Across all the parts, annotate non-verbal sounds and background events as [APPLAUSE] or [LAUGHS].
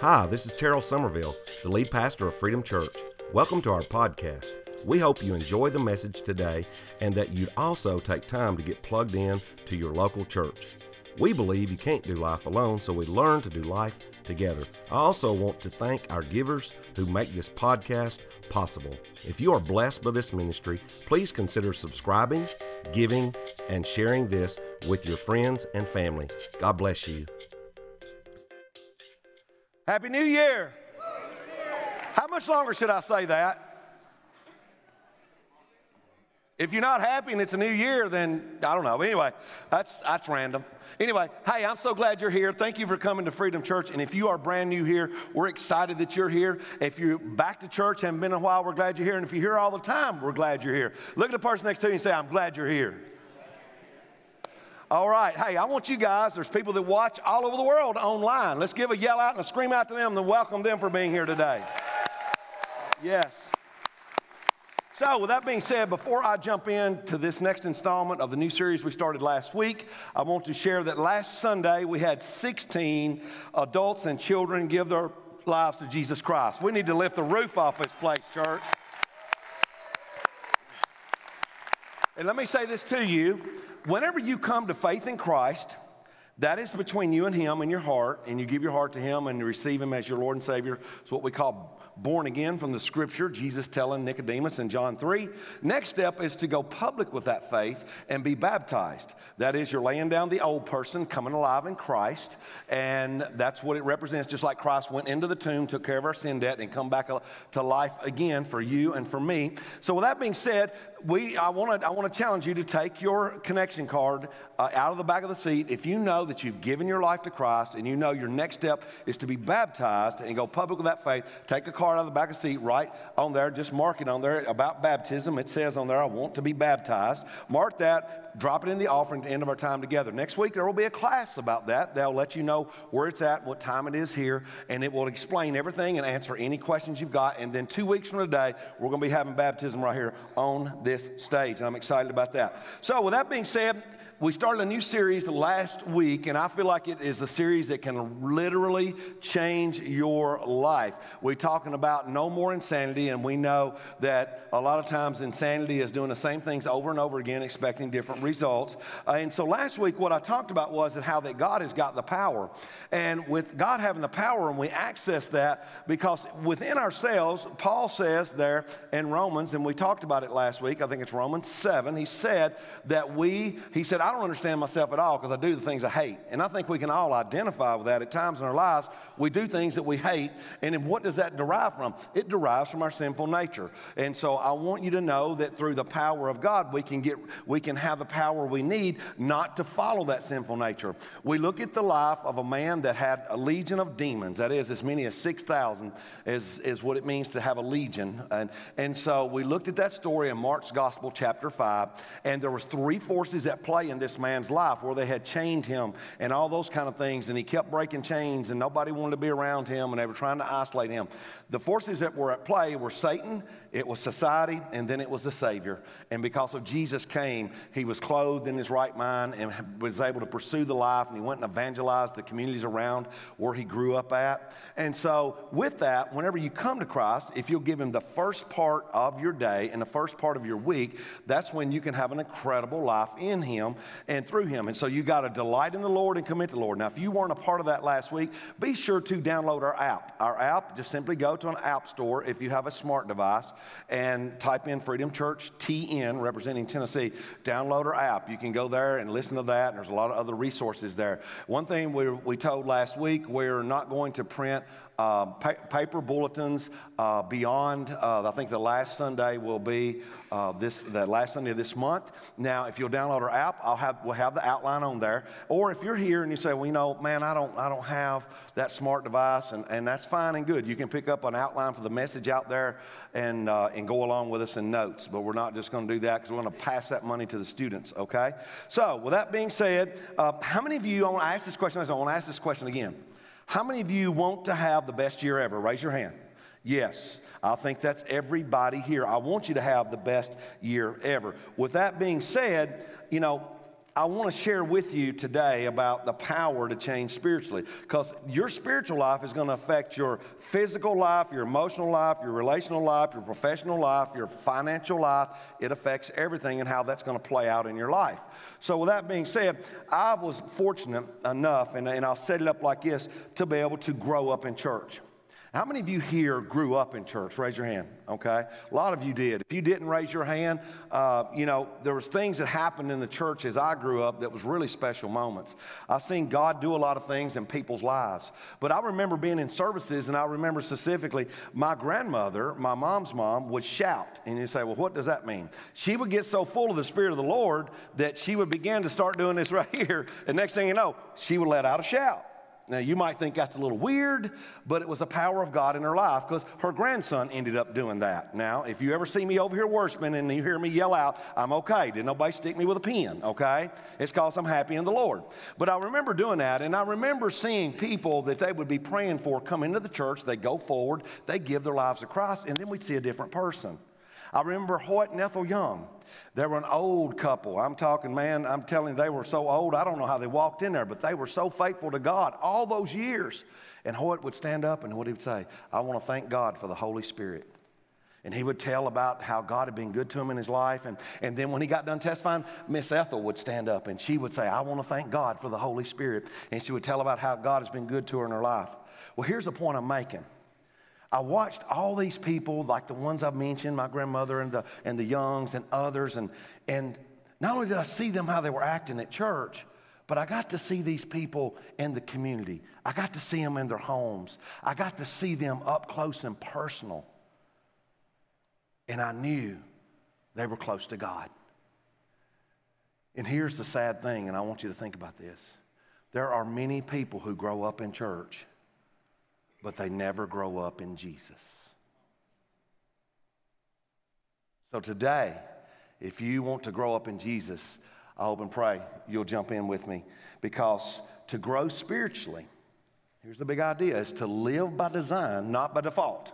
Hi, this is Terrell Somerville, the lead pastor of Freedom Church. Welcome to our podcast. We hope you enjoy the message today and that you'd also take time to get plugged in to your local church. We believe you can't do life alone, so we learn to do life together. I also want to thank our givers who make this podcast possible. If you are blessed by this ministry, please consider subscribing, giving, and sharing this with your friends and family. God bless you. Happy New Year. How much longer should I say that? If you're not happy and it's a new year, then I don't know. Anyway, that's, that's random. Anyway, hey, I'm so glad you're here. Thank you for coming to Freedom Church. And if you are brand new here, we're excited that you're here. If you're back to church, haven't been in a while, we're glad you're here. And if you're here all the time, we're glad you're here. Look at the person next to you and say, I'm glad you're here. All right. Hey, I want you guys, there's people that watch all over the world online. Let's give a yell out and a scream out to them and welcome them for being here today. Yes. So, with that being said, before I jump into this next installment of the new series we started last week, I want to share that last Sunday we had 16 adults and children give their lives to Jesus Christ. We need to lift the roof off this place, church. And let me say this to you whenever you come to faith in Christ, that is between you and Him in your heart, and you give your heart to Him and you receive Him as your Lord and Savior. It's what we call born again from the scripture, Jesus telling Nicodemus in John 3. Next step is to go public with that faith and be baptized. That is, you're laying down the old person, coming alive in Christ, and that's what it represents. Just like Christ went into the tomb, took care of our sin debt, and come back to life again for you and for me. So, with that being said, we, I want to I challenge you to take your connection card uh, out of the back of the seat. If you know that you've given your life to Christ and you know your next step is to be baptized and go public with that faith, take a card out of the back of the seat, right on there, just mark it on there about baptism. It says on there, I want to be baptized. Mark that, drop it in the offering at the end of our time together. Next week, there will be a class about that. They'll let you know where it's at, what time it is here, and it will explain everything and answer any questions you've got. And then two weeks from today, we're going to be having baptism right here on this stage. And I'm excited about that. So, with that being said, we started a new series last week, and I feel like it is a series that can literally change your life. We're talking about no more insanity, and we know that a lot of times insanity is doing the same things over and over again, expecting different results. Uh, and so last week, what I talked about was that how that God has got the power, and with God having the power, and we access that because within ourselves, Paul says there in Romans, and we talked about it last week. I think it's Romans seven. He said that we, he said. I don't understand myself at all because I do the things I hate. And I think we can all identify with that. At times in our lives, we do things that we hate. And then what does that derive from? It derives from our sinful nature. And so I want you to know that through the power of God, we can get we can have the power we need not to follow that sinful nature. We look at the life of a man that had a legion of demons. That is, as many as 6,000 is, is what it means to have a legion. And, and so we looked at that story in Mark's Gospel, chapter 5, and there was three forces at play in this man's life where they had chained him and all those kind of things, and he kept breaking chains, and nobody wanted to be around him, and they were trying to isolate him. The forces that were at play were Satan, it was society, and then it was the Savior. And because of Jesus came, he was clothed in his right mind and was able to pursue the life, and he went and evangelized the communities around where he grew up at. And so, with that, whenever you come to Christ, if you'll give him the first part of your day and the first part of your week, that's when you can have an incredible life in him and through him. And so, you got to delight in the Lord and commit to the Lord. Now, if you weren't a part of that last week, be sure to download our app. Our app, just simply go to an app store if you have a smart device and type in Freedom Church TN, representing Tennessee. Download our app. You can go there and listen to that. And there's a lot of other resources there. One thing we, we told last week, we're not going to print uh, pa- paper bulletins uh, beyond. Uh, I think the last Sunday will be uh, this the last Sunday of this month. Now, if you'll download our app, I'll have we'll have the outline on there. Or if you're here and you say, well, you know, man, I don't I don't have that smart device, and, and that's fine and good. You can pick up an outline for the message out there and uh, and go along with us in notes. But we're not just going to do that because we're going to pass that money to the students. Okay. So with that being said, uh, how many of you? I want to ask this question. I want to ask this question again. How many of you want to have the best year ever? Raise your hand. Yes, I think that's everybody here. I want you to have the best year ever. With that being said, you know, I want to share with you today about the power to change spiritually because your spiritual life is going to affect your physical life, your emotional life, your relational life, your professional life, your financial life. It affects everything and how that's going to play out in your life. So, with that being said, I was fortunate enough, and, and I'll set it up like this, to be able to grow up in church. How many of you here grew up in church? Raise your hand, okay? A lot of you did. If you didn't raise your hand, uh, you know, there was things that happened in the church as I grew up that was really special moments. I've seen God do a lot of things in people's lives. But I remember being in services, and I remember specifically my grandmother, my mom's mom, would shout. And you say, well, what does that mean? She would get so full of the Spirit of the Lord that she would begin to start doing this [LAUGHS] right here. And next thing you know, she would let out a shout. Now, you might think that's a little weird, but it was a power of God in her life because her grandson ended up doing that. Now, if you ever see me over here worshiping and you hear me yell out, I'm okay. Did nobody stick me with a pen, okay? It's because I'm happy in the Lord. But I remember doing that, and I remember seeing people that they would be praying for come into the church, they go forward, they give their lives to Christ, and then we'd see a different person. I remember Hoyt and Ethel Young. They were an old couple. I'm talking, man, I'm telling you, they were so old, I don't know how they walked in there, but they were so faithful to God all those years. And Hoyt would stand up and what he would say, I want to thank God for the Holy Spirit. And he would tell about how God had been good to him in his life. And, and then when he got done testifying, Miss Ethel would stand up and she would say, I want to thank God for the Holy Spirit. And she would tell about how God has been good to her in her life. Well, here's the point I'm making. I watched all these people, like the ones I've mentioned, my grandmother and the, and the Youngs and others, and, and not only did I see them how they were acting at church, but I got to see these people in the community. I got to see them in their homes. I got to see them up close and personal. And I knew they were close to God. And here's the sad thing, and I want you to think about this. There are many people who grow up in church but they never grow up in Jesus. So today, if you want to grow up in Jesus, I hope and pray you'll jump in with me because to grow spiritually, here's the big idea is to live by design, not by default.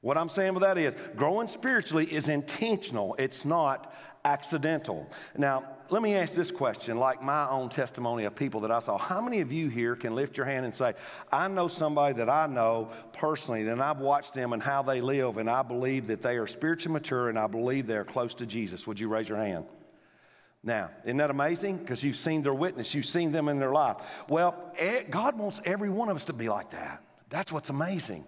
What I'm saying with that is growing spiritually is intentional, it's not accidental. Now, let me ask this question, like my own testimony of people that I saw. How many of you here can lift your hand and say, I know somebody that I know personally, and I've watched them and how they live, and I believe that they are spiritually mature and I believe they are close to Jesus? Would you raise your hand? Now, isn't that amazing? Because you've seen their witness, you've seen them in their life. Well, God wants every one of us to be like that. That's what's amazing.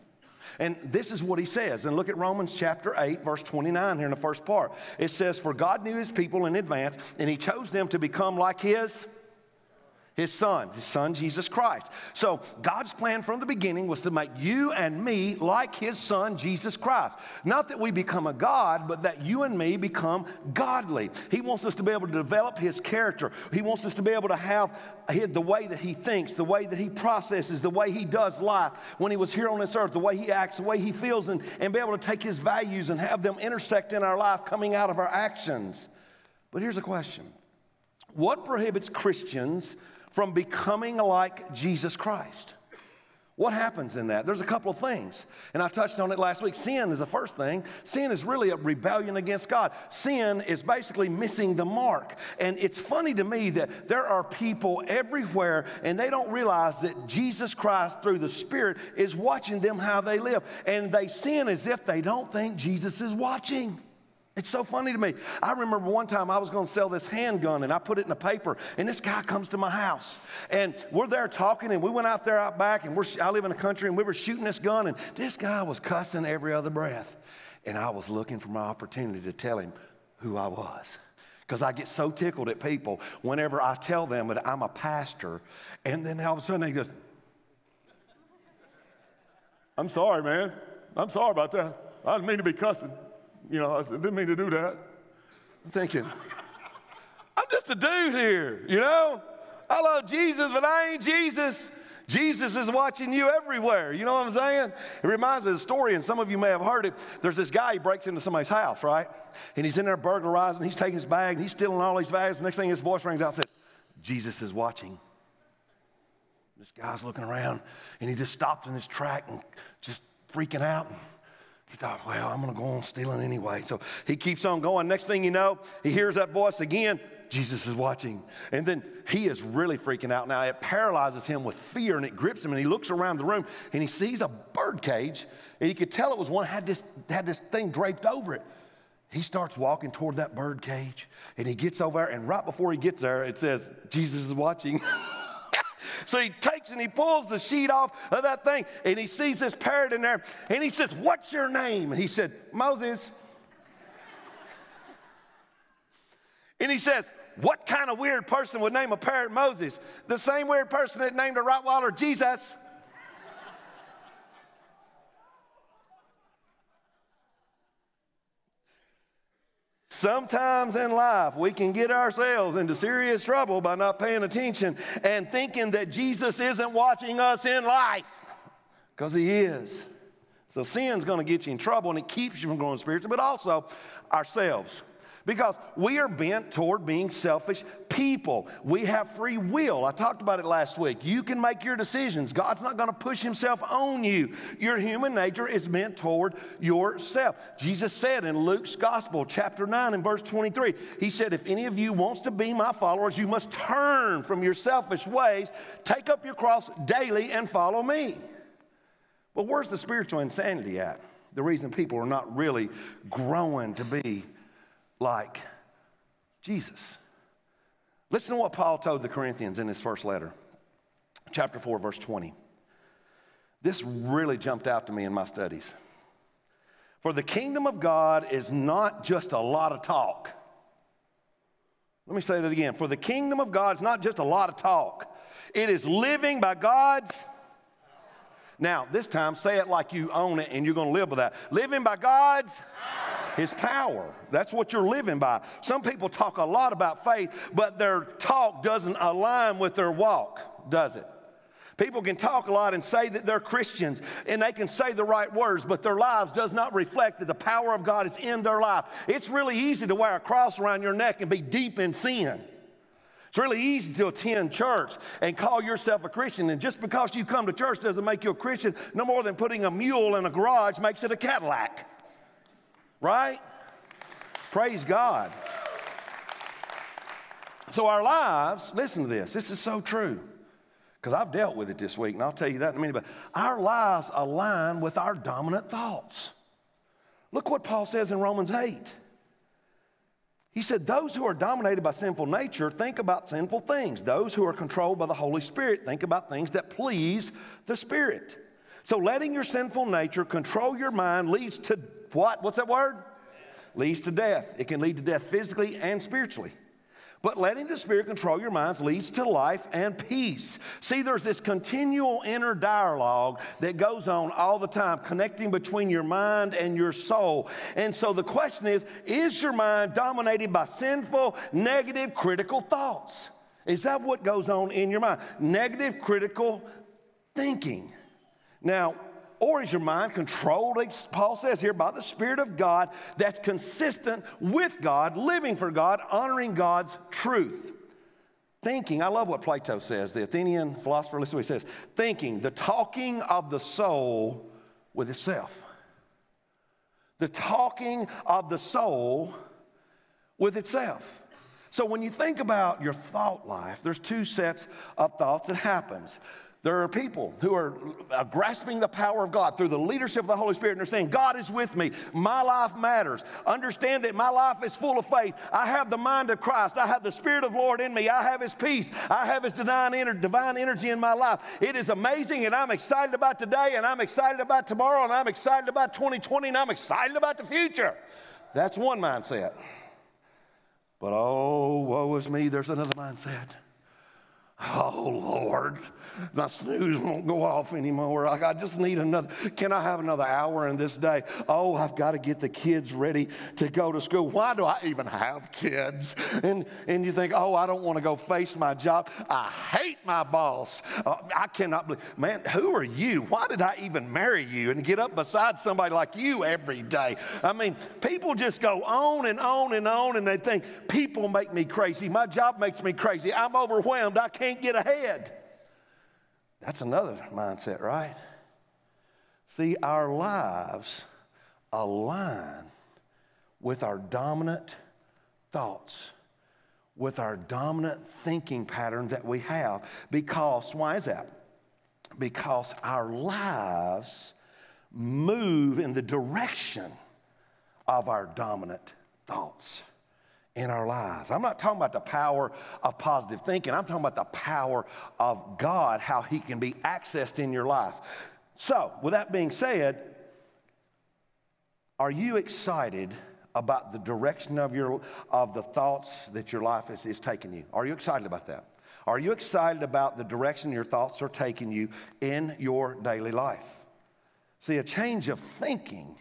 And this is what he says. And look at Romans chapter 8, verse 29 here in the first part. It says, For God knew his people in advance, and he chose them to become like his his son, his son Jesus Christ. So God's plan from the beginning was to make you and me like his son Jesus Christ. Not that we become a God, but that you and me become godly. He wants us to be able to develop his character. He wants us to be able to have the way that he thinks, the way that he processes, the way he does life when he was here on this earth, the way he acts, the way he feels, and, and be able to take his values and have them intersect in our life coming out of our actions. But here's a question What prohibits Christians from becoming like Jesus Christ. What happens in that? There's a couple of things. And I touched on it last week. Sin is the first thing. Sin is really a rebellion against God. Sin is basically missing the mark. And it's funny to me that there are people everywhere and they don't realize that Jesus Christ, through the Spirit, is watching them how they live. And they sin as if they don't think Jesus is watching. It's so funny to me. I remember one time I was going to sell this handgun and I put it in a paper, and this guy comes to my house. And we're there talking, and we went out there out back, and we're, I live in the country, and we were shooting this gun, and this guy was cussing every other breath. And I was looking for my opportunity to tell him who I was. Because I get so tickled at people whenever I tell them that I'm a pastor, and then all of a sudden they just, I'm sorry, man. I'm sorry about that. I didn't mean to be cussing. You know, I said, didn't mean to do that. I'm thinking, [LAUGHS] I'm just a dude here, you know? I love Jesus, but I ain't Jesus. Jesus is watching you everywhere. You know what I'm saying? It reminds me of the story, and some of you may have heard it. There's this guy, he breaks into somebody's house, right? And he's in there burglarizing, he's taking his bag, and he's stealing all these bags. The next thing his voice rings out says, Jesus is watching. This guy's looking around, and he just stops in his track and just freaking out. He thought, well, I'm going to go on stealing anyway. So he keeps on going. Next thing you know, he hears that voice again. Jesus is watching. And then he is really freaking out now. It paralyzes him with fear and it grips him. And he looks around the room and he sees a bird cage. And he could tell it was one had this, had this thing draped over it. He starts walking toward that bird cage and he gets over there. And right before he gets there, it says, Jesus is watching. [LAUGHS] So he takes and he pulls the sheet off of that thing and he sees this parrot in there and he says, What's your name? And he said, Moses. and he says, What kind of weird person would name a parrot Moses? The same weird person that named a Rottweiler Jesus. Sometimes in life, we can get ourselves into serious trouble by not paying attention and thinking that Jesus isn't watching us in life, because He is. So sin's going to get you in trouble and it keeps you from growing spiritually, but also ourselves because we are bent toward being selfish people. We have free will. I talked about it last week. You can make your decisions. God's not going to push himself on you. Your human nature is bent toward yourself. Jesus said in Luke's Gospel, chapter 9 and verse 23, He said, If any of you wants to be my followers, you must turn from your selfish ways, take up your cross daily, and follow me. Well, where's the spiritual insanity at? The reason people are not really growing to be like Jesus. Listen to what Paul told the Corinthians in his first letter, chapter 4, verse 20. This really jumped out to me in my studies. For the kingdom of God is not just a lot of talk. Let me say that again. For the kingdom of God is not just a lot of talk, it is living by God's. Now, this time, say it like you own it and you're going to live with that. Living by God's. His power. That's what you're living by. Some people talk a lot about faith, but their talk doesn't align with their walk, does it? People can talk a lot and say that they're Christians and they can say the right words, but their lives does not reflect that the power of God is in their life. It's really easy to wear a cross around your neck and be deep in sin. It's really easy to attend church and call yourself a Christian. And just because you come to church doesn't make you a Christian, no more than putting a mule in a garage makes it a Cadillac. Right? Praise God. So, our lives, listen to this, this is so true. Because I've dealt with it this week, and I'll tell you that in a minute. But our lives align with our dominant thoughts. Look what Paul says in Romans 8. He said, Those who are dominated by sinful nature think about sinful things. Those who are controlled by the Holy Spirit think about things that please the Spirit. So, letting your sinful nature control your mind leads to what? What's that word? Leads to death. It can lead to death physically and spiritually. But letting the Spirit control your minds leads to life and peace. See, there's this continual inner dialogue that goes on all the time, connecting between your mind and your soul. And so the question is Is your mind dominated by sinful, negative, critical thoughts? Is that what goes on in your mind? Negative, critical thinking. Now, or is your mind controlled, Paul says here, by the Spirit of God that's consistent with God, living for God, honoring God's truth? Thinking, I love what Plato says, the Athenian philosopher. Listen to what he says thinking, the talking of the soul with itself. The talking of the soul with itself. So when you think about your thought life, there's two sets of thoughts that happens. There are people who are uh, grasping the power of God through the leadership of the Holy Spirit and they're saying, God is with me. My life matters. Understand that my life is full of faith. I have the mind of Christ. I have the Spirit of Lord in me. I have His peace. I have His divine, divine energy in my life. It is amazing and I'm excited about today and I'm excited about tomorrow and I'm excited about 2020 and I'm excited about the future. That's one mindset. But oh, woe is me, there's another mindset. Oh, Lord, my snooze won't go off anymore. I just need another. Can I have another hour in this day? Oh, I've got to get the kids ready to go to school. Why do I even have kids? And, and you think, oh, I don't want to go face my job. I hate my boss. Uh, I cannot believe, man, who are you? Why did I even marry you and get up beside somebody like you every day? I mean, people just go on and on and on and they think, people make me crazy. My job makes me crazy. I'm overwhelmed. I can't get ahead. That's another mindset, right? See, our lives align with our dominant thoughts. with our dominant thinking pattern that we have. Because, why is that? Because our lives move in the direction of our dominant thoughts in our lives. I'm not talking about the power of positive thinking, I'm talking about the power of God, how He can be accessed in your life. So, with that being said, are you excited about the direction of, your, of the thoughts that your life is, is taking you? Are you excited about that? Are you excited about the direction your thoughts are taking you in your daily life? See, a change of thinking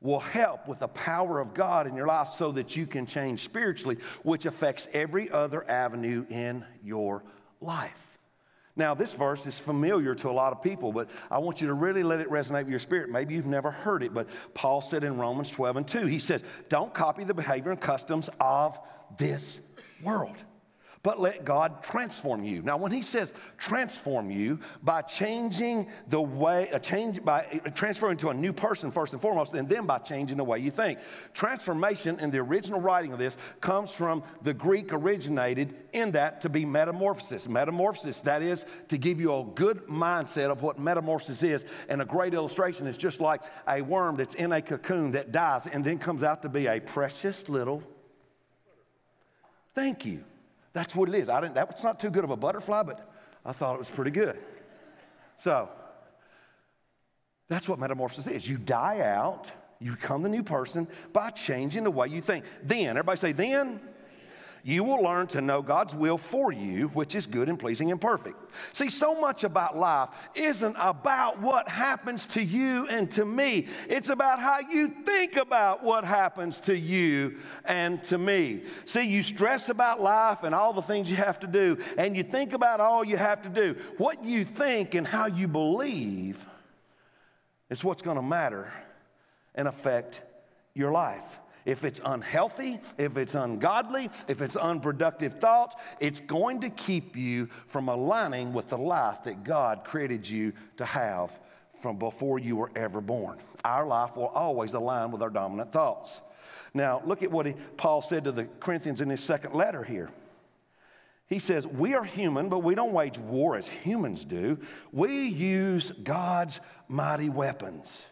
will help with the power of God in your life so that you can change spiritually, which affects every other avenue in your life. Now, this verse is familiar to a lot of people, but I want you to really let it resonate with your spirit. Maybe you've never heard it, but Paul said in Romans 12 and 2, he says, Don't copy the behavior and customs of this world but let God transform you. Now, when he says transform you by changing the way, a change by transferring to a new person first and foremost, and then by changing the way you think. Transformation in the original writing of this comes from the Greek originated in that to be metamorphosis. Metamorphosis, that is to give you a good mindset of what metamorphosis is. And a great illustration is just like a worm that's in a cocoon that dies and then comes out to be a precious little. Thank you that's what it is. I didn't, that was not too good of a butterfly, but I thought it was pretty good. So, that's what metamorphosis is. You die out, you become the new person by changing the way you think. Then, everybody say, then you will learn to know God's will for you, which is good and pleasing and perfect. See, so much about life isn't about what happens to you and to me, it's about how you think about what happens to you and to me. See, you stress about life and all the things you have to do, and you think about all you have to do. What you think and how you believe is what's going to matter and affect your life. If it's unhealthy, if it's ungodly, if it's unproductive thoughts, it's going to keep you from aligning with the life that God created you to have from before you were ever born. Our life will always align with our dominant thoughts. Now, look at what he, Paul said to the Corinthians in his second letter here. He says, We are human, but we don't wage war as humans do. We use God's mighty weapons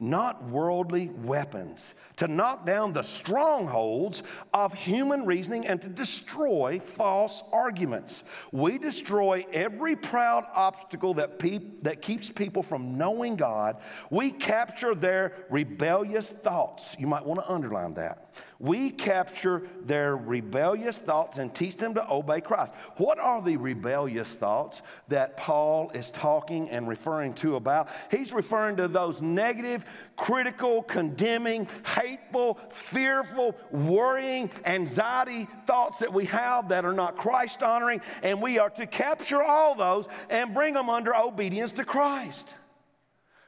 not worldly weapons, to knock down the strongholds of human reasoning and to destroy false arguments. We destroy every proud obstacle that, that keeps people from knowing God. We capture their rebellious thoughts. You might want to underline that. We capture their rebellious thoughts and teach them to obey Christ. What are the rebellious thoughts that Paul is talking and referring to about? He's referring to those negative, critical, condemning, hateful, fearful, worrying, anxiety thoughts that we have that are not Christ honoring, and we are to capture all those and bring them under obedience to Christ.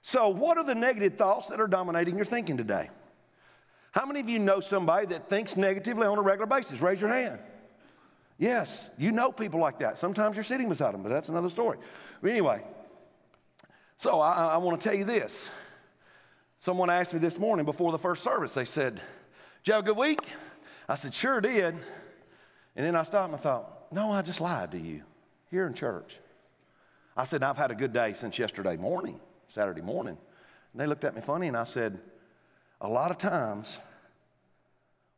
So, what are the negative thoughts that are dominating your thinking today? How many of you know somebody that thinks negatively on a regular basis? Raise your hand. Yes, you know people like that. Sometimes you're sitting beside them, but that's another story. But anyway, so I, I want to tell you this. Someone asked me this morning before the first service, they said, Did you have a good week? I said, Sure did. And then I stopped and I thought, No, I just lied to you here in church. I said, I've had a good day since yesterday morning, Saturday morning. And they looked at me funny and I said, a lot of times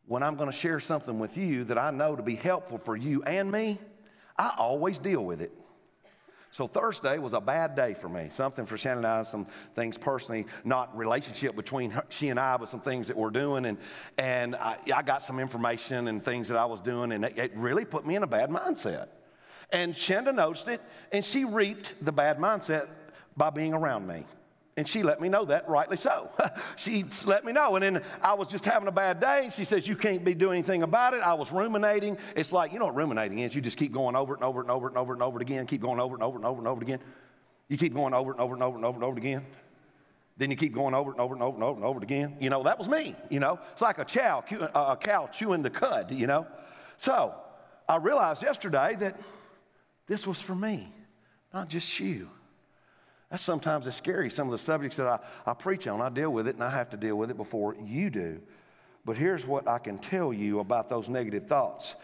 when I'm going to share something with you that I know to be helpful for you and me, I always deal with it. So Thursday was a bad day for me. Something for Shannon and I, some things personally, not relationship between her, she and I, but some things that we're doing. And, and I, I got some information and things that I was doing, and it, it really put me in a bad mindset. And Shanda noticed it, and she reaped the bad mindset by being around me. And she let me know that, rightly so. she let me know. And then I was just having a bad day. And she says, You can't be doing anything about it. I was ruminating. It's like, you know what ruminating is? You just keep going over and over and over and over and over again. Keep going over and over and over and over again. You keep going over and over and over and over and over again. Then you keep going over and over and over and over and over again. You know, that was me, you know. It's like a cow, a cow chewing the cud, you know. So I realized yesterday that this was for me, not just you. That's sometimes it's scary. Some of the subjects that I, I preach on, I deal with it and I have to deal with it before you do. But here's what I can tell you about those negative thoughts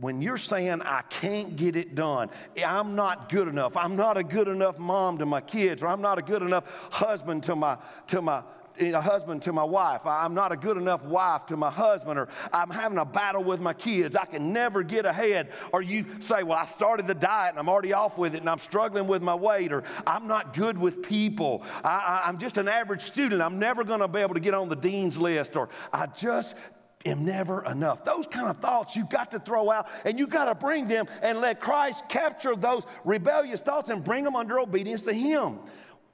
when you're saying, I can't get it done, I'm not good enough, I'm not a good enough mom to my kids, or I'm not a good enough husband to my, to my, a husband to my wife. I'm not a good enough wife to my husband, or I'm having a battle with my kids. I can never get ahead. Or you say, Well, I started the diet and I'm already off with it and I'm struggling with my weight, or I'm not good with people. I, am just an average student. I'm never going to be able to get on the dean's list, or I just am never enough. Those kind of thoughts you've got to throw out and you've got to bring them and let Christ capture those rebellious thoughts and bring them under obedience to Him.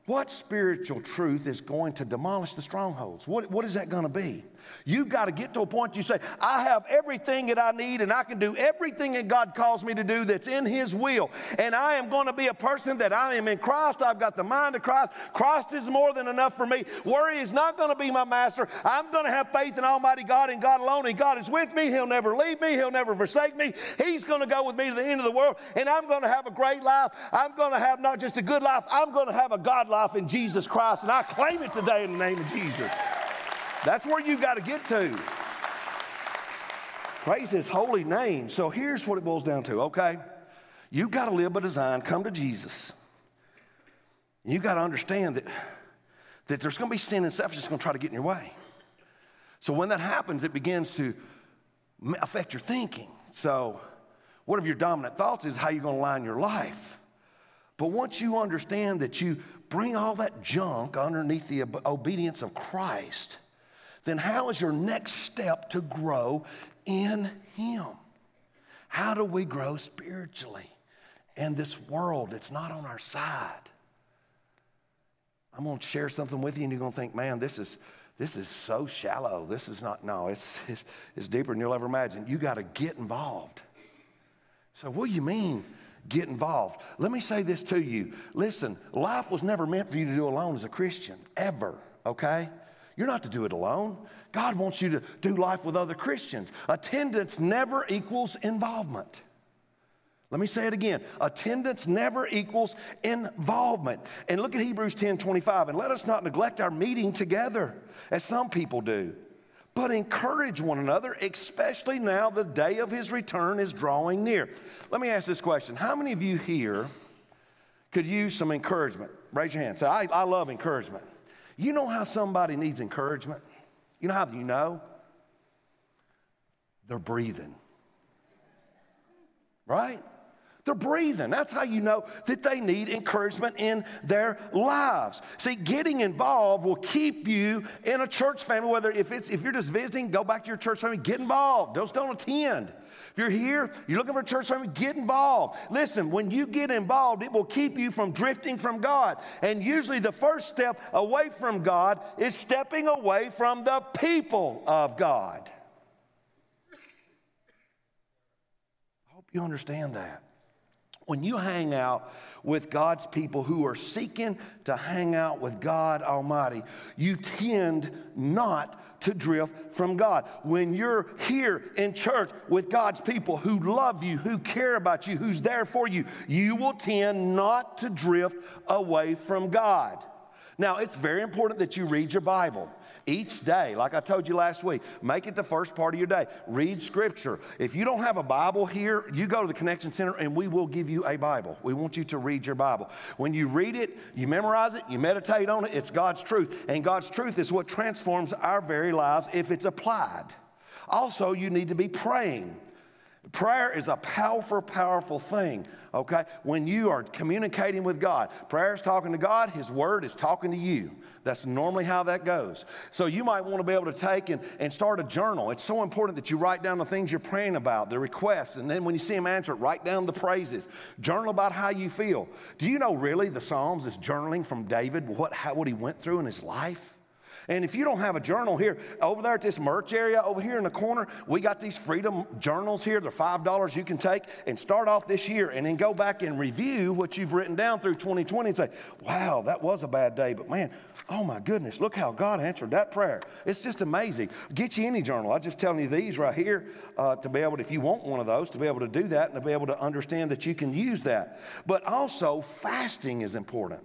What spiritual truth is going to demolish the strongholds? What, what is that going to be? You've got to get to a point you say, I have everything that I need and I can do everything that God calls me to do that's in His will. And I am going to be a person that I am in Christ. I've got the mind of Christ. Christ is more than enough for me. Worry is not going to be my master. I'm going to have faith in Almighty God and God alone. And God is with me. He'll never leave me. He'll never forsake me. He's going to go with me to the end of the world. And I'm going to have a great life. I'm going to have not just a good life, I'm going to have a God life in Jesus Christ. And I claim it today in the name of Jesus. That's where you've got to get to. Praise his holy name. So here's what it boils down to, okay? You've got to live by design, come to Jesus. You've got to understand that, that there's going to be sin and self just going to try to get in your way. So when that happens, it begins to affect your thinking. So, one of your dominant thoughts is how you're going to line your life. But once you understand that you bring all that junk underneath the obedience of Christ, then how is your next step to grow in Him? How do we grow spiritually in this world that's not on our side? I'm going to share something with you, and you're going to think, man, this is, this is so shallow. This is not, no, it's, it's, it's deeper than you'll ever imagine. You got to get involved. So, what do you mean, get involved? Let me say this to you. Listen, life was never meant for you to do alone as a Christian, ever, okay? You're not to do it alone. God wants you to do life with other Christians. Attendance never equals involvement. Let me say it again. Attendance never equals involvement. And look at Hebrews 10 25. And let us not neglect our meeting together, as some people do, but encourage one another, especially now the day of his return is drawing near. Let me ask this question How many of you here could use some encouragement? Raise your hand. Say, I, I love encouragement. You know how somebody needs encouragement? You know how you know? They're breathing. Right? They're breathing. That's how you know that they need encouragement in their lives. See, getting involved will keep you in a church family. Whether if it's if you're just visiting, go back to your church family, get involved. Don't don't attend. If you're here, you're looking for a church family, get involved. Listen, when you get involved, it will keep you from drifting from God. And usually the first step away from God is stepping away from the people of God. I hope you understand that. When you hang out with God's people who are seeking to hang out with God Almighty, you tend not to drift from God. When you're here in church with God's people who love you, who care about you, who's there for you, you will tend not to drift away from God. Now, it's very important that you read your Bible. Each day, like I told you last week, make it the first part of your day. Read scripture. If you don't have a Bible here, you go to the Connection Center and we will give you a Bible. We want you to read your Bible. When you read it, you memorize it, you meditate on it, it's God's truth. And God's truth is what transforms our very lives if it's applied. Also, you need to be praying. Prayer is a powerful, powerful thing, okay? When you are communicating with God, prayer is talking to God, His Word is talking to you. That's normally how that goes. So you might want to be able to take and, and start a journal. It's so important that you write down the things you're praying about, the requests, and then when you see them answered, write down the praises. Journal about how you feel. Do you know really the Psalms is journaling from David, what, how, what he went through in his life? And if you don't have a journal here, over there at this merch area over here in the corner, we got these freedom journals here. They're $5 you can take and start off this year and then go back and review what you've written down through 2020 and say, wow, that was a bad day, but man, oh my goodness, look how God answered that prayer. It's just amazing. Get you any journal. I'm just telling you these right here uh, to be able to, if you want one of those, to be able to do that and to be able to understand that you can use that. But also, fasting is important.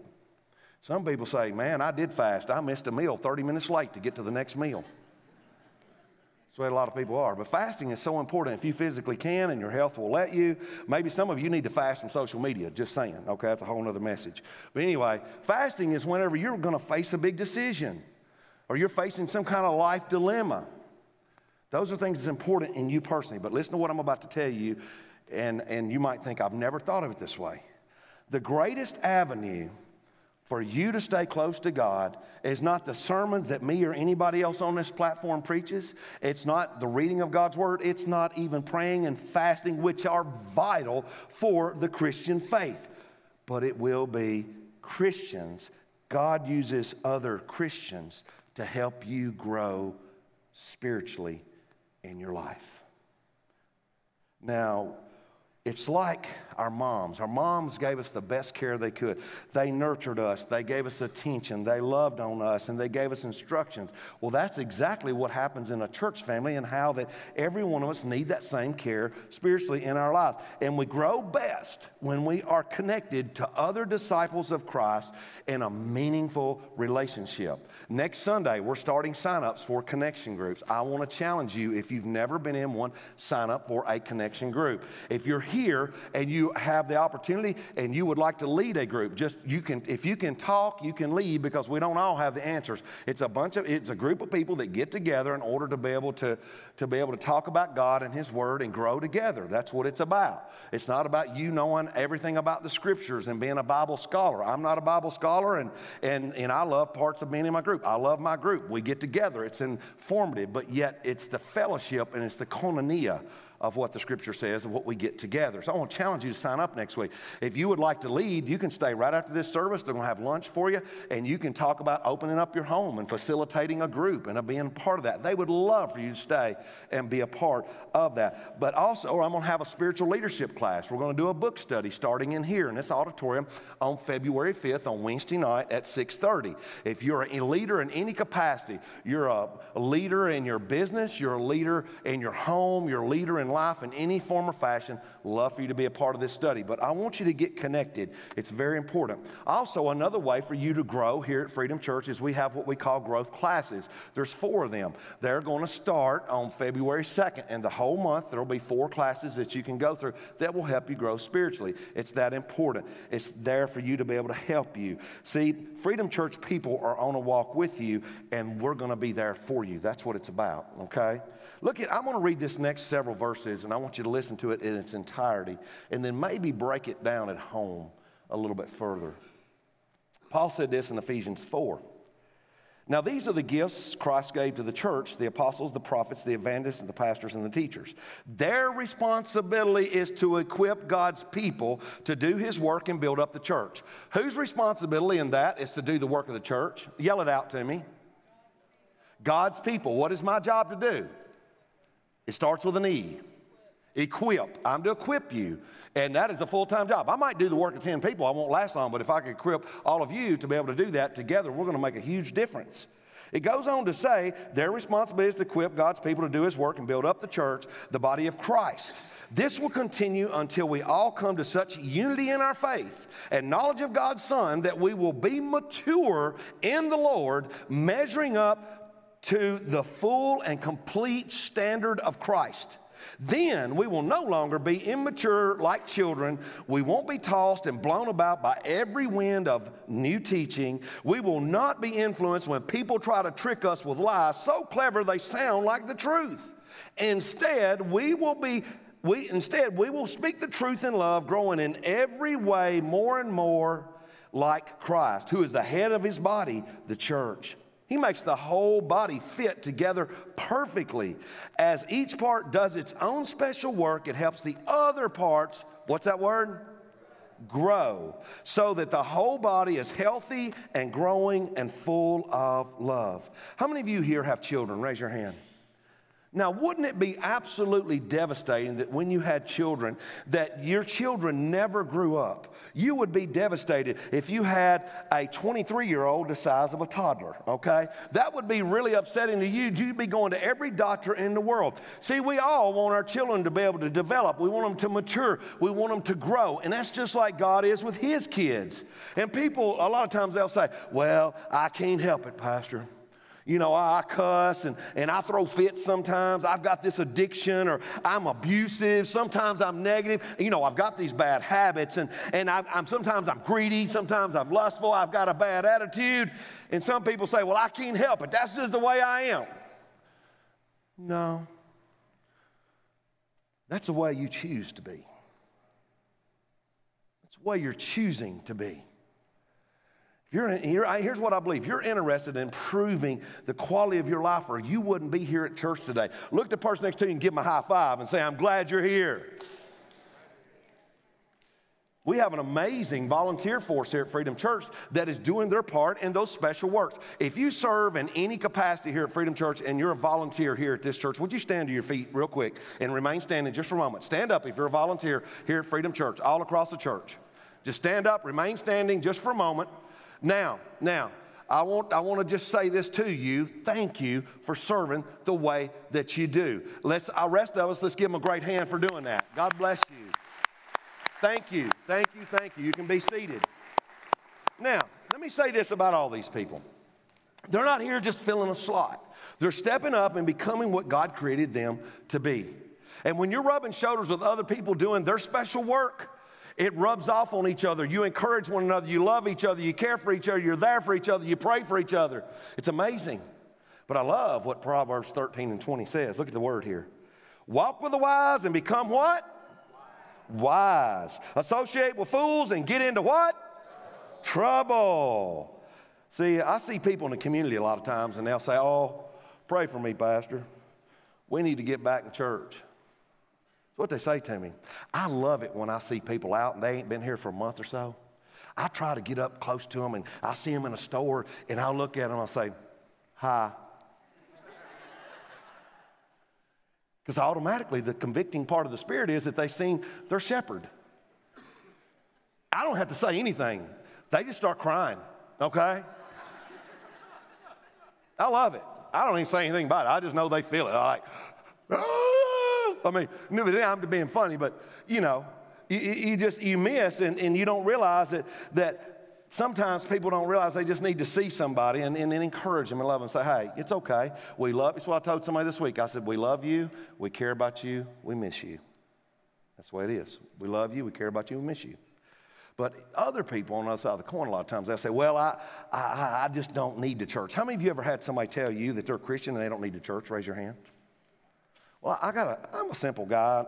Some people say, man, I did fast. I missed a meal 30 minutes late to get to the next meal. That's way a lot of people are. But fasting is so important if you physically can and your health will let you. Maybe some of you need to fast from social media, just saying. Okay, that's a whole other message. But anyway, fasting is whenever you're going to face a big decision or you're facing some kind of life dilemma. Those are things that's important in you personally. But listen to what I'm about to tell you, and, and you might think, I've never thought of it this way. The greatest avenue for you to stay close to God is not the sermons that me or anybody else on this platform preaches. It's not the reading of God's word. It's not even praying and fasting, which are vital for the Christian faith. But it will be Christians. God uses other Christians to help you grow spiritually in your life. Now, it's like our moms. Our moms gave us the best care they could. They nurtured us, they gave us attention, they loved on us, and they gave us instructions. Well, that's exactly what happens in a church family and how that every one of us need that same care spiritually in our lives. And we grow best when we are connected to other disciples of Christ in a meaningful relationship. Next Sunday, we're starting sign-ups for connection groups. I want to challenge you if you've never been in one, sign up for a connection group. If you're here and you have the opportunity and you would like to lead a group, just you can, if you can talk, you can lead because we don't all have the answers. It's a bunch of, it's a group of people that get together in order to be able to, to be able to talk about God and His Word and grow together. That's what it's about. It's not about you knowing everything about the Scriptures and being a Bible scholar. I'm not a Bible scholar, and and and I love parts of being in my group. I love my group. We get together. It's informative, but yet it's the fellowship and it's the koinonia of what the scripture says and what we get together. So I want to challenge you to sign up next week. If you would like to lead, you can stay right after this service. They're going to have lunch for you, and you can talk about opening up your home and facilitating a group and being part of that. They would love for you to stay and be a part of that. But also, I'm going to have a spiritual leadership class. We're going to do a book study starting in here in this auditorium on February 5th on Wednesday night at 6:30. If you're a leader in any capacity, you're a leader in your business, you're a leader in your home, you're a leader in in life in any form or fashion, love for you to be a part of this study. But I want you to get connected. It's very important. Also, another way for you to grow here at Freedom Church is we have what we call growth classes. There's four of them. They're going to start on February 2nd, and the whole month there will be four classes that you can go through that will help you grow spiritually. It's that important. It's there for you to be able to help you. See, Freedom Church people are on a walk with you, and we're going to be there for you. That's what it's about, okay? Look at, I'm going to read this next several verses, and I want you to listen to it in its entirety, and then maybe break it down at home a little bit further. Paul said this in Ephesians 4. Now, these are the gifts Christ gave to the church the apostles, the prophets, the evangelists, the pastors, and the teachers. Their responsibility is to equip God's people to do his work and build up the church. Whose responsibility in that is to do the work of the church? Yell it out to me. God's people. What is my job to do? It starts with an E. Equip. I'm to equip you. And that is a full time job. I might do the work of 10 people, I won't last long, but if I could equip all of you to be able to do that together, we're going to make a huge difference. It goes on to say their responsibility is to equip God's people to do His work and build up the church, the body of Christ. This will continue until we all come to such unity in our faith and knowledge of God's Son that we will be mature in the Lord, measuring up to the full and complete standard of Christ. Then we will no longer be immature like children. We won't be tossed and blown about by every wind of new teaching. We will not be influenced when people try to trick us with lies so clever they sound like the truth. Instead, we will be we instead we will speak the truth in love, growing in every way more and more like Christ, who is the head of his body, the church. He makes the whole body fit together perfectly. As each part does its own special work, it helps the other parts, what's that word? Grow, so that the whole body is healthy and growing and full of love. How many of you here have children? Raise your hand. Now, wouldn't it be absolutely devastating that when you had children, that your children never grew up? You would be devastated if you had a 23 year old the size of a toddler, okay? That would be really upsetting to you. You'd be going to every doctor in the world. See, we all want our children to be able to develop, we want them to mature, we want them to grow. And that's just like God is with His kids. And people, a lot of times they'll say, Well, I can't help it, Pastor. You know, I cuss and, and I throw fits sometimes. I've got this addiction or I'm abusive. Sometimes I'm negative. You know, I've got these bad habits and, and I, am sometimes I'm greedy. Sometimes I'm lustful. I've got a bad attitude. And some people say, well, I can't help it. That's just the way I am. No. That's the way you choose to be. That's the way you're choosing to be. You're here, here's what I believe. You're interested in improving the quality of your life, or you wouldn't be here at church today, look at the person next to you and give them a high five and say, I'm glad you're here. We have an amazing volunteer force here at Freedom Church that is doing their part in those special works. If you serve in any capacity here at Freedom Church and you're a volunteer here at this church, would you stand to your feet real quick and remain standing just for a moment? Stand up if you're a volunteer here at Freedom Church, all across the church. Just stand up, remain standing just for a moment. Now, now, I want, I want to just say this to you. Thank you for serving the way that you do. Let's, the rest of us, let's give them a great hand for doing that. God bless you. Thank you, thank you, thank you. You can be seated. Now, let me say this about all these people. They're not here just filling a slot. They're stepping up and becoming what God created them to be. And when you're rubbing shoulders with other people doing their special work, it rubs off on each other. You encourage one another, you love each other, you care for each other, you're there for each other, you pray for each other. It's amazing. But I love what Proverbs 13 and 20 says. Look at the word here. Walk with the wise and become what? Wise. Associate with fools and get into what? Trouble. See, I see people in the community a lot of times and they'll say, Oh, pray for me, Pastor. We need to get back in church. That's what they say to me. I love it when I see people out and they ain't been here for a month or so. I try to get up close to them and I see them in a store and I'll look at them and I'll say, Hi. [LAUGHS] Because automatically the convicting part of the Spirit is that they've seen their shepherd. I don't have to say anything, they just start crying, okay? [LAUGHS] I love it. I don't even say anything about it. I just know they feel it. I like! I mean, I'm being funny, but you know, you, you just you miss and, and you don't realize that that sometimes people don't realize they just need to see somebody and, and, and encourage them and love them and say, hey, it's okay. We love It's what I told somebody this week. I said, we love you, we care about you, we miss you. That's the way it is. We love you, we care about you, we miss you. But other people on the other side of the coin, a lot of times, they say, Well, I, I, I just don't need the church. How many of you ever had somebody tell you that they're a Christian and they don't need the church? Raise your hand. Well, I got I'm a simple guy,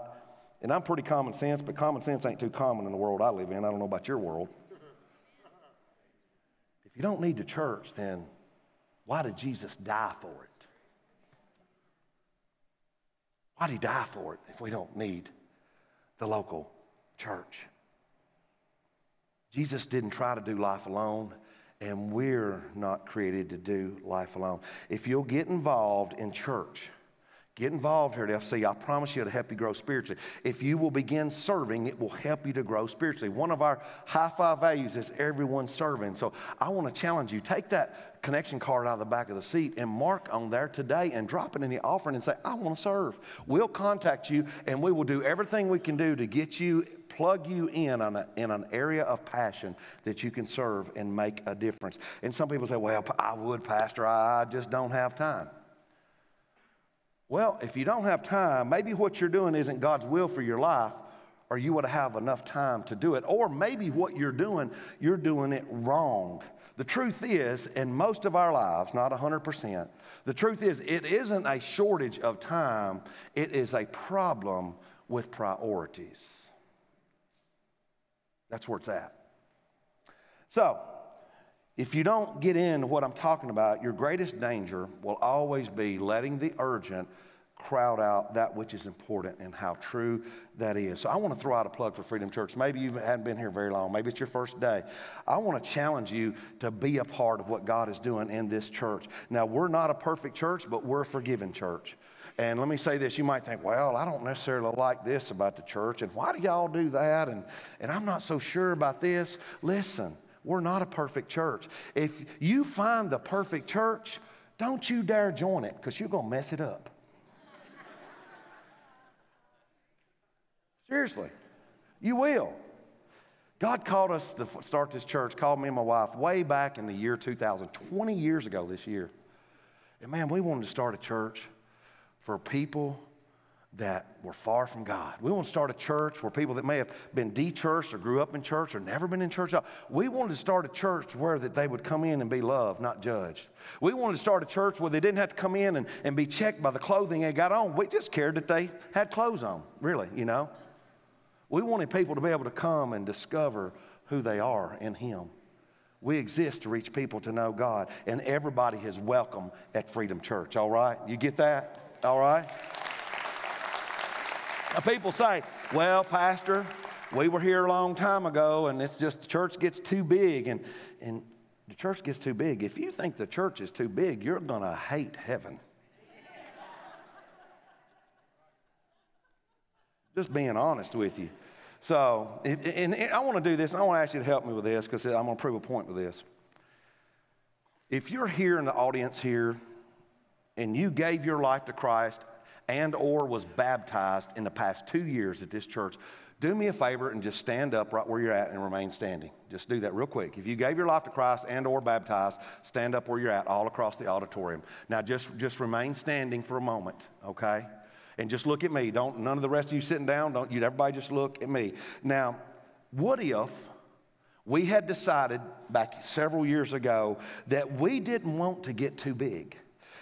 and I'm pretty common sense, but common sense ain't too common in the world I live in. I don't know about your world. If you don't need the church, then why did Jesus die for it? Why did he die for it if we don't need the local church? Jesus didn't try to do life alone, and we're not created to do life alone. If you'll get involved in church, Get involved here at FC. I promise you it'll help you grow spiritually. If you will begin serving, it will help you to grow spiritually. One of our high five values is everyone serving. So I want to challenge you take that connection card out of the back of the seat and mark on there today and drop it in the offering and say, I want to serve. We'll contact you and we will do everything we can do to get you, plug you in on a, in an area of passion that you can serve and make a difference. And some people say, Well, I would, Pastor, I just don't have time. Well, if you don't have time, maybe what you're doing isn't God's will for your life, or you would have enough time to do it. Or maybe what you're doing, you're doing it wrong. The truth is, in most of our lives, not 100%, the truth is, it isn't a shortage of time, it is a problem with priorities. That's where it's at. So, if you don't get into what I'm talking about, your greatest danger will always be letting the urgent crowd out that which is important and how true that is. So I want to throw out a plug for Freedom Church. Maybe you haven't been here very long. Maybe it's your first day. I want to challenge you to be a part of what God is doing in this church. Now, we're not a perfect church, but we're a forgiven church. And let me say this you might think, well, I don't necessarily like this about the church, and why do y'all do that? And, and I'm not so sure about this. Listen, we're not a perfect church. If you find the perfect church, don't you dare join it because you're going to mess it up. Seriously, you will. God called us to start this church, called me and my wife way back in the year 2000, 20 years ago this year. And man, we wanted to start a church for people that were far from God. We want to start a church where people that may have been de-churched or grew up in church or never been in church. We wanted to start a church where that they would come in and be loved, not judged. We wanted to start a church where they didn't have to come in and, and be checked by the clothing they got on. We just cared that they had clothes on, really, you know. We wanted people to be able to come and discover who they are in Him. We exist to reach people to know God, and everybody is welcome at Freedom Church, all right? You get that? All right? People say, well, Pastor, we were here a long time ago and it's just the church gets too big. And, and the church gets too big. If you think the church is too big, you're going to hate heaven. just being honest with you. So, and, I want to do this. I want to ask you to help me with this because I'm going to prove a point with this. If you're here in the audience here and you gave your life to Christ and or was baptized in the past two years at this church, do me a favor and just stand up right where you're at and remain standing. Just do that real quick. If you gave your life to Christ and or baptized, stand up where you're at all across the auditorium. Now just, just remain standing for a moment, okay? And just look at me. Don't none of the rest of you sitting down, don't you everybody just look at me. Now, what if we had decided back several years ago that we didn't want to get too big?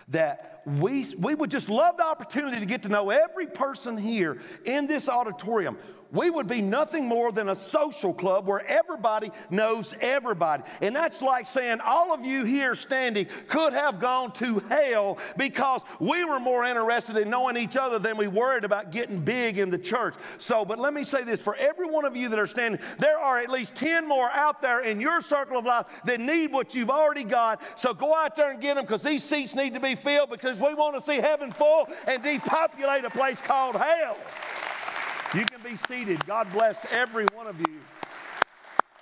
That we, we would just love the opportunity to get to know every person here in this auditorium we would be nothing more than a social club where everybody knows everybody. And that's like saying all of you here standing could have gone to hell because we were more interested in knowing each other than we worried about getting big in the church. So, but let me say this for every one of you that are standing, there are at least 10 more out there in your circle of life that need what you've already got. So go out there and get them because these seats need to be filled because we want to see heaven full and depopulate a place called hell. You can be seated. God bless every one of you.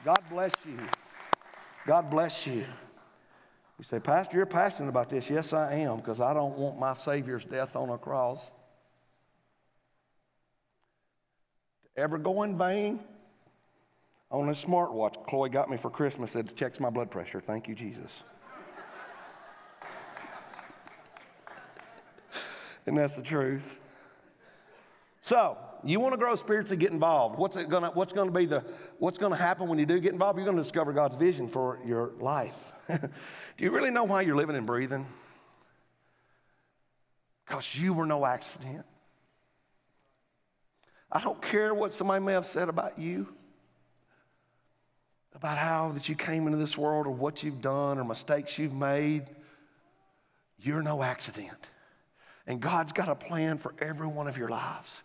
God bless you. God bless you. You say, Pastor, you're passionate about this. Yes, I am, because I don't want my Savior's death on a cross to ever go in vain. On a smartwatch Chloe got me for Christmas, it checks my blood pressure. Thank you, Jesus. [LAUGHS] and that's the truth. So, you want to grow spiritually, get involved. What's it gonna what's gonna be the what's gonna happen when you do get involved? You're gonna discover God's vision for your life. [LAUGHS] do you really know why you're living and breathing? Because you were no accident. I don't care what somebody may have said about you, about how that you came into this world or what you've done or mistakes you've made. You're no accident. And God's got a plan for every one of your lives.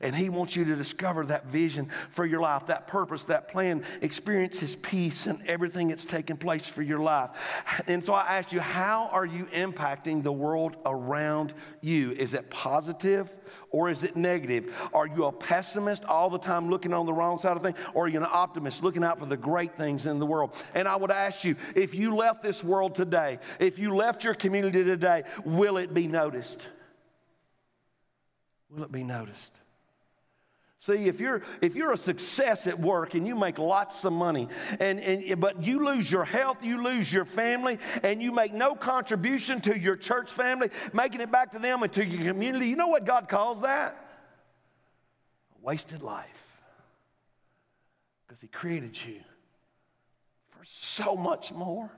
And He wants you to discover that vision for your life, that purpose, that plan, experience His peace and everything that's taking place for your life. And so I asked you, how are you impacting the world around you? Is it positive or is it negative? Are you a pessimist all the time looking on the wrong side of things? Or are you an optimist looking out for the great things in the world? And I would ask you, if you left this world today, if you left your community today, will it be noticed? Will it be noticed? See, if you're if you're a success at work and you make lots of money, and, and but you lose your health, you lose your family, and you make no contribution to your church family, making it back to them and to your community, you know what God calls that? A wasted life. Because He created you for so much more.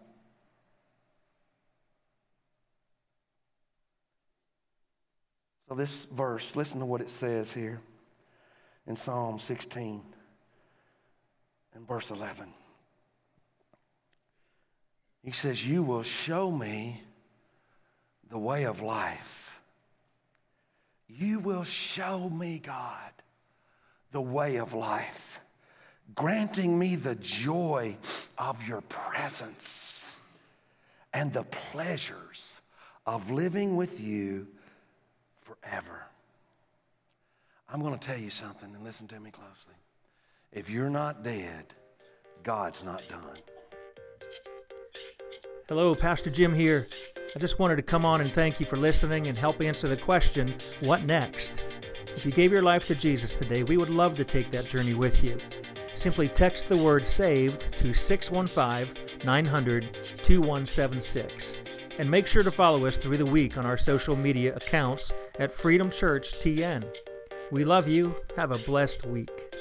So, this verse, listen to what it says here in Psalm 16 and verse 11. He says, You will show me the way of life. You will show me, God, the way of life, granting me the joy of your presence and the pleasures of living with you forever. I'm going to tell you something, and listen to me closely. If you're not dead, God's not done. Hello, Pastor Jim here. I just wanted to come on and thank you for listening and help answer the question what next? If you gave your life to Jesus today, we would love to take that journey with you. Simply text the word SAVED to 615 900 2176. And make sure to follow us through the week on our social media accounts at Freedom Church TN. We love you. Have a blessed week.